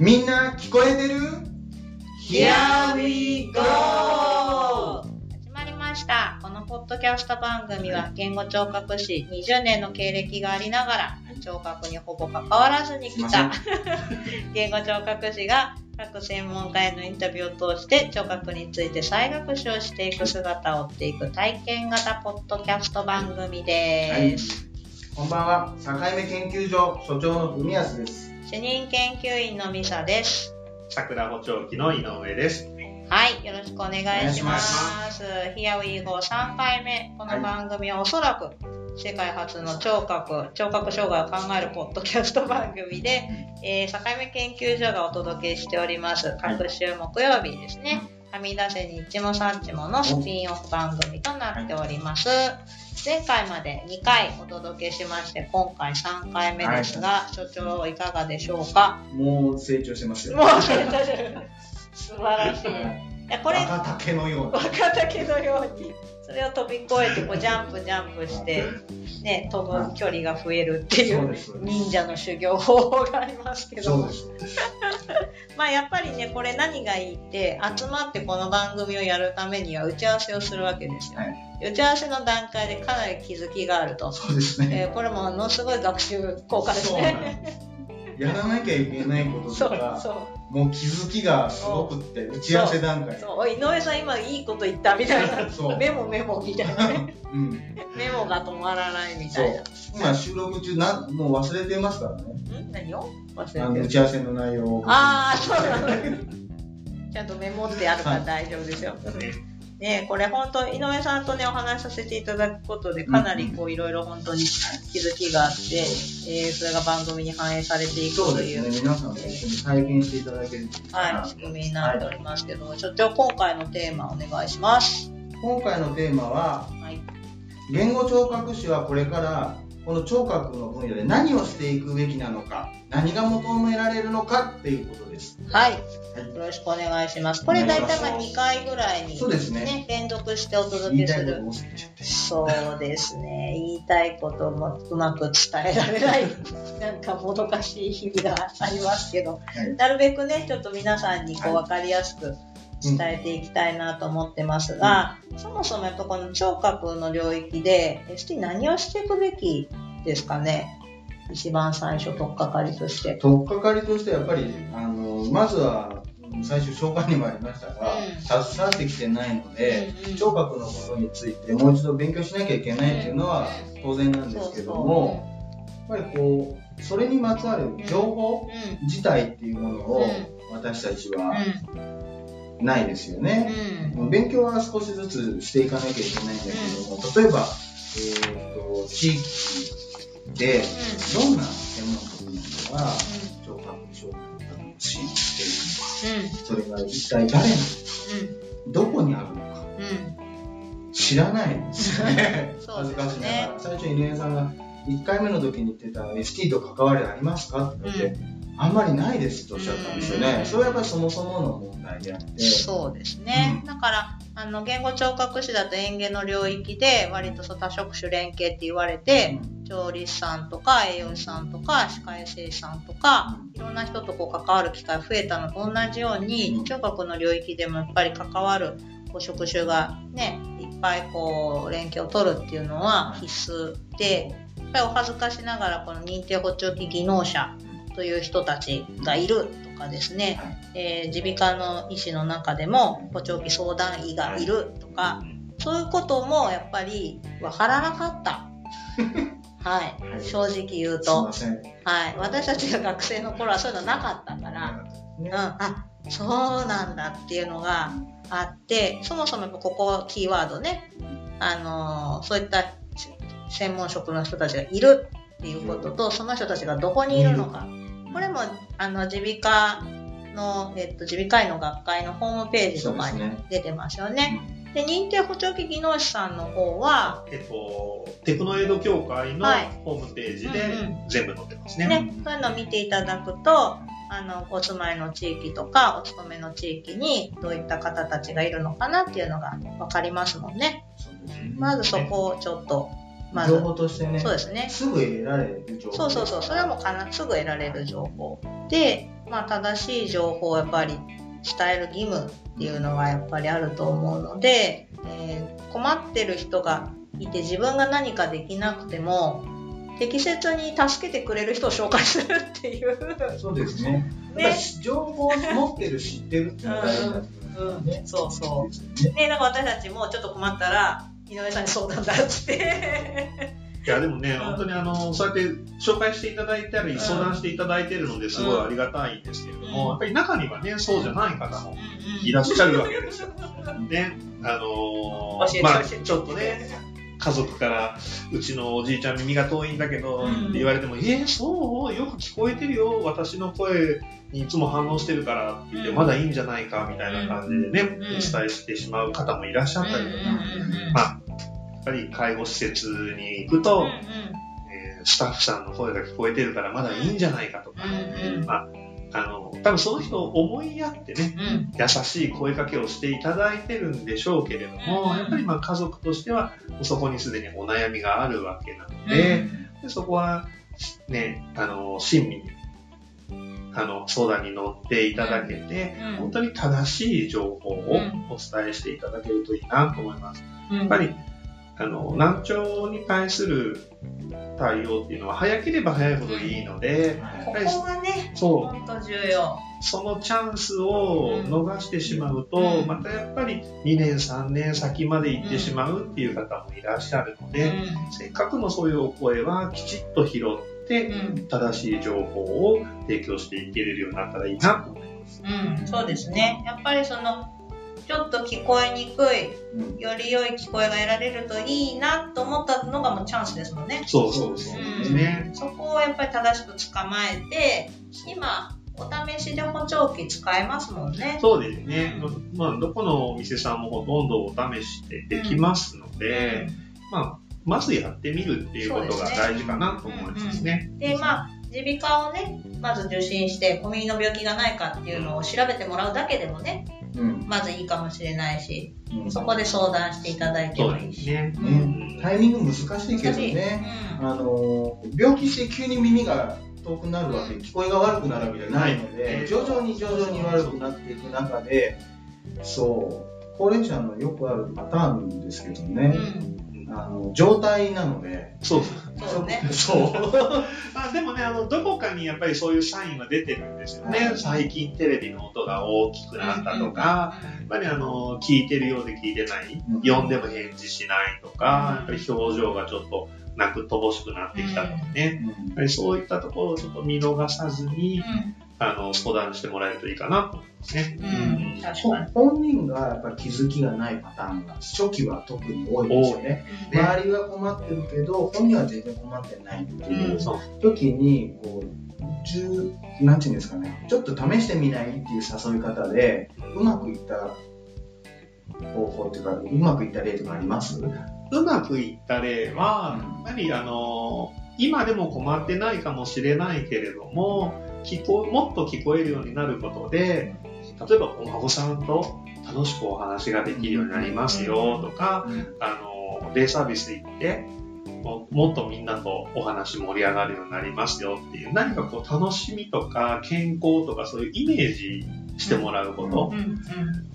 みんな聞こえてる？Here we go! 始まりました。このポッドキャスト番組は言語聴覚士20年の経歴がありながら聴覚にほぼ関わらずに来た 言語聴覚士が各専門家へのインタビューを通して聴覚について再学習をしていく姿を追っていく体験型ポッドキャスト番組です。こんばんは、境目研究所所長の文康です。主任研究員のミサです。桜補聴器の井上です。はい、よろしくお願いしま。す Here we go 3回目。この番組はおそらく世界初の聴覚、聴覚障害を考えるポッドキャスト番組で、えー、境目研究所がお届けしております。各週木曜日ですね。はみ出せに一もさっちものスピンオフ番組となっております。前回まで2回お届けしまして、今回3回目ですが、所長いかがでしょうか？もう成長してますよ。もう成長してる素晴らしい。いやこれ若竹のような。若竹のようにそれを飛び越えてこうジャンプジャンプして、ね、飛ぶ距離が増えるっていう忍者の修行方法がありますけど。まあやっぱりねこれ何がいいって集まってこの番組をやるためには打ち合わせをするわけですよ。はい打ち合わせの段階でかなり気づきがあると。そうですね。えーこれもものすごい学習効果ですね。やらなきゃいけないこととか、そうもう気づきがすごくって、打ち合わせ段階。そう井上さん今いいこと言ったみたいなそうメモメモみたいなね うん。メモが止まらないみたいな。。今収録中なん、もう忘れてますからね。ん？何を？忘あれてるの打ち合わせの内容を。ああそうなの ちゃんとメモってあるから大丈夫ですよ。ねこれ本当井上さんとねお話しさせていただくことでかなりこういろいろ本当に気づきがあって、えーそれが番組に反映されていくというそうですね。皆さんも一緒に体験していただけるはい、仕組みになっておりますけど、所長今回のテーマお願いします。今回のテーマは、はい。言語聴覚士はこれからこの聴覚の分野で何をしていくべきなのか何が求められるのかっていうことですはい。はいよろしくお願いします。これ大体まあ2回ぐらいに、そうですね連続してお届けする。そうですね。言いたいこともうまく伝えられない、なんかもどかしい日々がありますけど、はいなるべくね、ちょっと皆さんにこうはい分かりやすく伝えていきたいなと思ってますが、そもそもやっぱこの聴覚の領域で、ST 何をしていくべきですかね？一番最初、とっかかりとして。取っかかりとしてやっぱりあのまずはうん最初紹介にもありましたが、うん。携わってきてないので、うんうん。聴覚のことについてもう一度勉強しなきゃいけないっていうのは当然なんですけども、やっぱりこうそれにまつわる情報うん。自体っていうものをう私たちうん。はないですよね。うん。勉強は少しずつしていかなきゃいけないんだけども、例えば、えー、と地域でどんな専門職の人が聴覚障害を支援しているのか、それが一体誰のどこにあるのか知らないんですよね。恥ずかしながら。最初に井上さんが1回目の時に言ってた ST と関わりありますか？って言って、あんまりないですとおっしゃったんですよね、うん。それはやっぱりそもそもの問題であって。そうですね。うん。だから、あの、言語聴覚士だと園芸の領域で、割と多職種連携って言われて、調理師さんとか栄養士さんとか歯科衛生士さんとか、いろんな人とこう関わる機会増えたのと同じように、うん。聴覚の領域でもやっぱり関わるこう職種がね、いっぱいこう連携を取るっていうのは必須で、やっぱりお恥ずかしながらこの認定補聴器技能者という人たちがいるとかですね、えー耳鼻科の医師の中でも補聴器相談医がいるとか、そういうこともやっぱり分からなかった。はい、はい。正直言うと。はい、私たちが学生の頃はそういうのなかったから、うん、あそうなんだっていうのがあってそもそもここキーワードね、あのーそういった専門職の人たちがいるっていうこととその人たちがどこにいるのかこれもあの耳鼻科の、えっと、耳鼻科医の学会のホームページとかに出てますよね。で認定補聴器技能士さんの方は、えっと、テクノエイド協会のはいホームページでうん全部載ってますね。ね、そういうのを見ていただくとあのお住まいの地域とかお勤めの地域にどういった方たちがいるのかなっていうのが分かりますもんね。ねまずそこをちょっとまず情報としてねそうですね。すぐ得られる情報そうそうそう、それはもうかなすぐ得られる情報。で、まあ、正しい情報をやっぱり伝える義務っていうのはやっぱりあると思うので、えー困ってる人がいて自分が何かできなくても適切に助けてくれる人を紹介するっていう。そうですね。ね情報を持ってる、知ってるっていうのが大事になってくるからね。そうそう。ね。ね、なんか私たちもちょっと困ったら井上さんに相談だって。いや、でもね、ん本当にあの、そうやって紹介していただいたり、うん相談していただいてるのですごいありがたいんですけれども、うんやっぱり中にはね、そうじゃない方もいいらっしゃるわけですよ。ね、あのーまあ、ちょっとね、家族から、うちのおじいちゃん耳が遠いんだけど、うん。って言われても、えー、そうよく聞こえてるよ、私の声にいつも反応してるからって言って、うんまだいいんじゃないか、みたいな感じでね、うんお伝えしてしまう方もいらっしゃったりとか、まあ、やっぱり介護施設に行くと、えースタッフさんの声が聞こえてるからまだいいんじゃないかとか、うんうん。まあ、あの、多分その人を思いやってね、うん。優しい声かけをしていただいてるんでしょうけれども、うん。やっぱりまあ家族としては、そこにすでにお悩みがあるわけなのうん。で、でそこは、ね、あの、親身に、あの、相談に乗っていただけて、うん。本当に正しい情報をお伝えしていただけるといいなと思います。うん。やっぱり、あの、難聴に対する対応っていうのは早ければ早いほどいいので、ここがね、そう、本当重要。そのチャンスを逃してしまうと、うん。またやっぱり2年3年先まで行ってしまうっていう方もいらっしゃるので、せっかくのそういうお声はきちっと拾って、うん。正しい情報を提供していけれるようになったらいいなと思います。うん、そうですね。やっぱりその、ちょっと聞こえにくい、うんより良い聞こえが得られるといいなと思ったのがもうチャンスですもんね。そうそうそうですね。そこをやっぱり正しく捕まえて、今、お試しで補聴器使えますもんね。そうですね。まあ、どこのお店さんもほとんどお試しでできますので、まあ、まずやってみるっていうことが大事かなと思いますね。で、まあ、耳鼻科をね、まず受診して、小耳の病気がないかっていうのを調べてもらうだけでもね、うんまずいいかもしれないし、うん。そこで相談していただいてもいいし。ね。ねタイミング難しいけどね、あの病気して急に耳が遠くなるわけ、聞こえが悪くなるわけじゃないので、徐々に徐々に悪くなっていく中で、そう、高齢者のよくあるパターンですけどね、ん。あの状態なので、そうそう。ね。そう。まあでもね、あの、どこかにやっぱりそういうサインは出てるんですよね。はい最近テレビの音が大きくなったとか、やっぱりあの、聞いてるようで聞いてない。うん、読んでも返事しないとか、やっぱり表情がちょっと泣く乏しくなってきたとかね。やっぱりそういったところをちょっと見逃さずに、あの、相談してもらえるといいかなと思いますね。うん。本人がやっぱり気づきがないパターンが初期は特に多いんですよね。ね周りは困ってるけど本人は全然困ってないっていう。時にこう十なんていうんですかねちょっと試してみないっていう誘い方でうまくいった方法っていうかうまくいった例とかあります？うまくいった例は、やっぱりあの、今でも困ってないかもしれないけれども、聞こもっと聞こえるようになることで、例えばお孫さんと楽しくお話ができるようになりますよとか、あの、デイサービス行って、ももっとみんなとお話盛り上がるようになりますよっていう、何かこう楽しみとか健康とかそういうイメージしてもらうこと。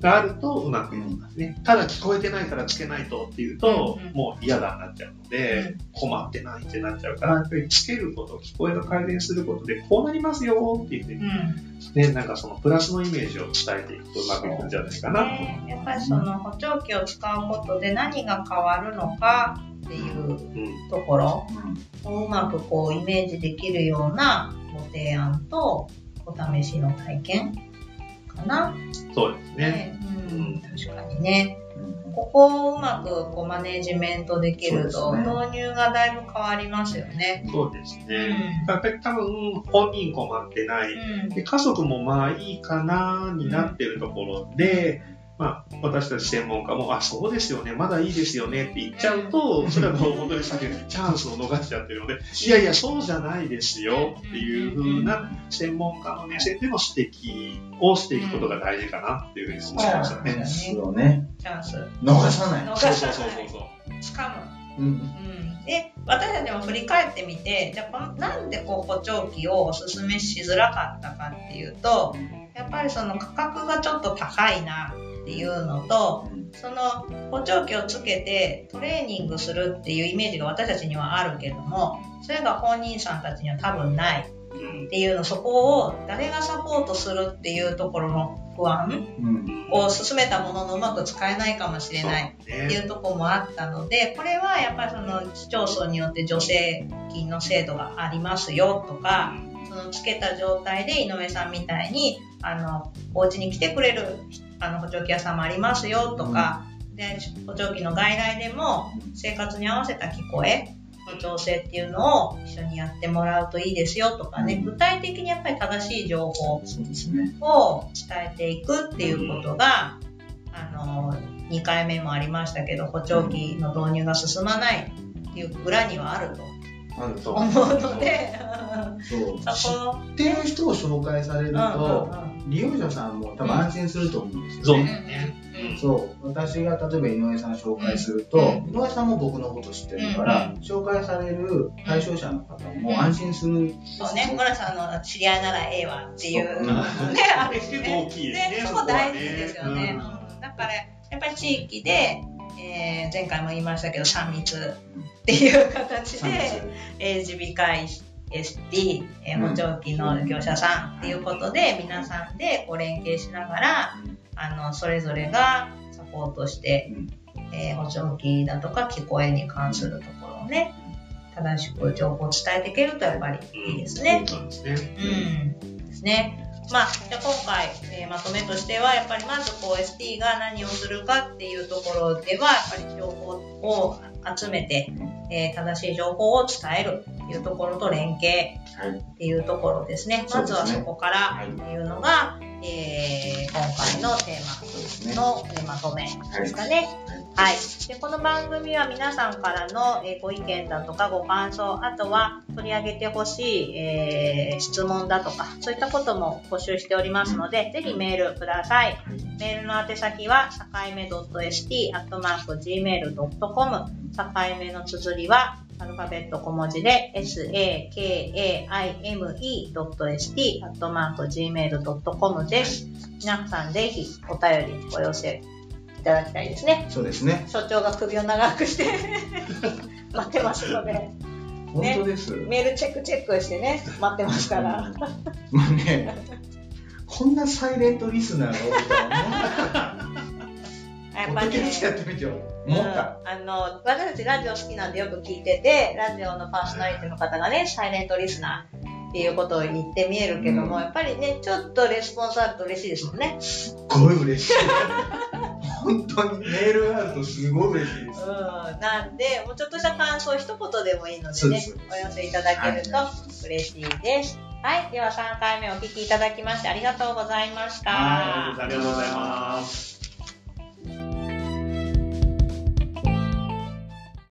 があるとうまくいきますね。ただ聞こえてないからつけないとっていうとうん、もう嫌だになっちゃうので、困ってないってなっちゃうから、やっぱりつけること、聞こえが改善することで、こうなりますよっていうふうん。ね、なんかそのプラスのイメージを伝えていくとうまくいくんじゃないかなと。ねやっぱりその補聴器を使うことで何が変わるのかっていううん。ところをうまくこうイメージできるようなご提案とお試しの体験かな。そうですね。ねうん、確かにね。うんここをうまくこうマネジメントできると、そうですね導入がだいぶ変わりますよね。そうですうね。んやっぱり多分本人困ってない。うんで家族もまあいいかなになってるところで、まあ私たち専門家も、あ、そうですよね、まだいいですよねって言っちゃうと、それはもう本当にさっきのチャンスを逃しちゃってるので、いやいや、そうじゃないですよっていう風な専門家の目線での指摘をしていくことが大事かなっていうふうに思いましたね。ですよねチャンス。逃さない逃そうさないそうそうそうそう。掴む。うんうん。で、私たちも振り返ってみて、じゃあこの、なんでこう補聴器をおすすめしづらかったかっていうと、やっぱりその価格がちょっと高いなっていうのと、その補聴器をつけてトレーニングするっていうイメージが私たちにはあるけども、それが本人さんたちには多分ない。っていうの、そこを誰がサポートするっていうところの不安を進めたもののうまく使えないかもしれないっていうところもあったので、これはやっぱりその市町村によって助成金の制度がありますよとか、そのつけた状態で井上さんみたいに、あの、お家に来てくれるあの補聴器屋さんもありますよとか、で補聴器の外来でも生活に合わせた聞こえの調整っていうのを一緒にやってもらうといいですよとかね、具体的にやっぱり正しい情報を伝えていくっていうことが、あの、2回目もありましたけど、補聴器の導入が進まないっていう裏にはあると。あると思う。ので、そう。知ってる人を紹介されると、利用者さんも多分安心すると思うんですよね。そう、私が例えば井上さん紹介すると、井上さんも僕のこと知ってるから、紹介される対象者の方も安心する。そうね、村さんの知り合いならええわっていう。のね、あるしね。大きいですね。そこ大事ですよね。だから、やっぱり地域で、えー、前回も言いましたけど、3密っていう形で、えー、耳鼻科医 ST、えー、補聴器の業者さんっていうことで、皆さんでこう連携しながら、あの、それぞれがサポートして、えー、補聴器だとか聞こえに関するところをね、正しく情報を伝えていけるとやっぱりいいですね。そうですね。うん。ですね。まあ、じゃ今回、えー、まとめとしては、やっぱりまずこう ST が何をするかっていうところでは、やっぱり情報を集めて、えー、正しい情報を伝えるいうところと連携っていうところですね。はい、まずはそこからっていうのが、はい、えー、今回のテーマの、まとめですかね。はい。で、この番組は皆さんからの、えご意見だとかご感想、あとは取り上げてほしい、えー、質問だとか、そういったことも募集しておりますので、ぜひメールください。メールの宛先は、さかいめ .st.gmail.com、さかいめの綴りは、アルファベット小文字で、sakaime.st.gmail.com です。皆さんぜひお便りお寄せいただきたいですね。そうですね。所長が首を長くして 待ってますので。本当です、ね、メールチェックチェックしてね、待ってますから。まあね、こんなサイレントリスナーがとは思わなかった。やっぱね、やってみてよ。思った、うん、あの、私たちラジオ好きなんでよく聞いてて、ラジオのパーソナリティの方がね、サイレントリスナーっていうことを言って見えるけども、うん、やっぱりね、ちょっとレスポンスあると嬉しいですもんね。すっごい嬉しい。本当にメールがあるとすごい嬉しいです。うん、なんで、もうちょっとした感想一言でもいいのでね、お寄せいただけると嬉しいです。はい、では3回目お聞きいただきましてありがとうございました。はい、ありがとうございます。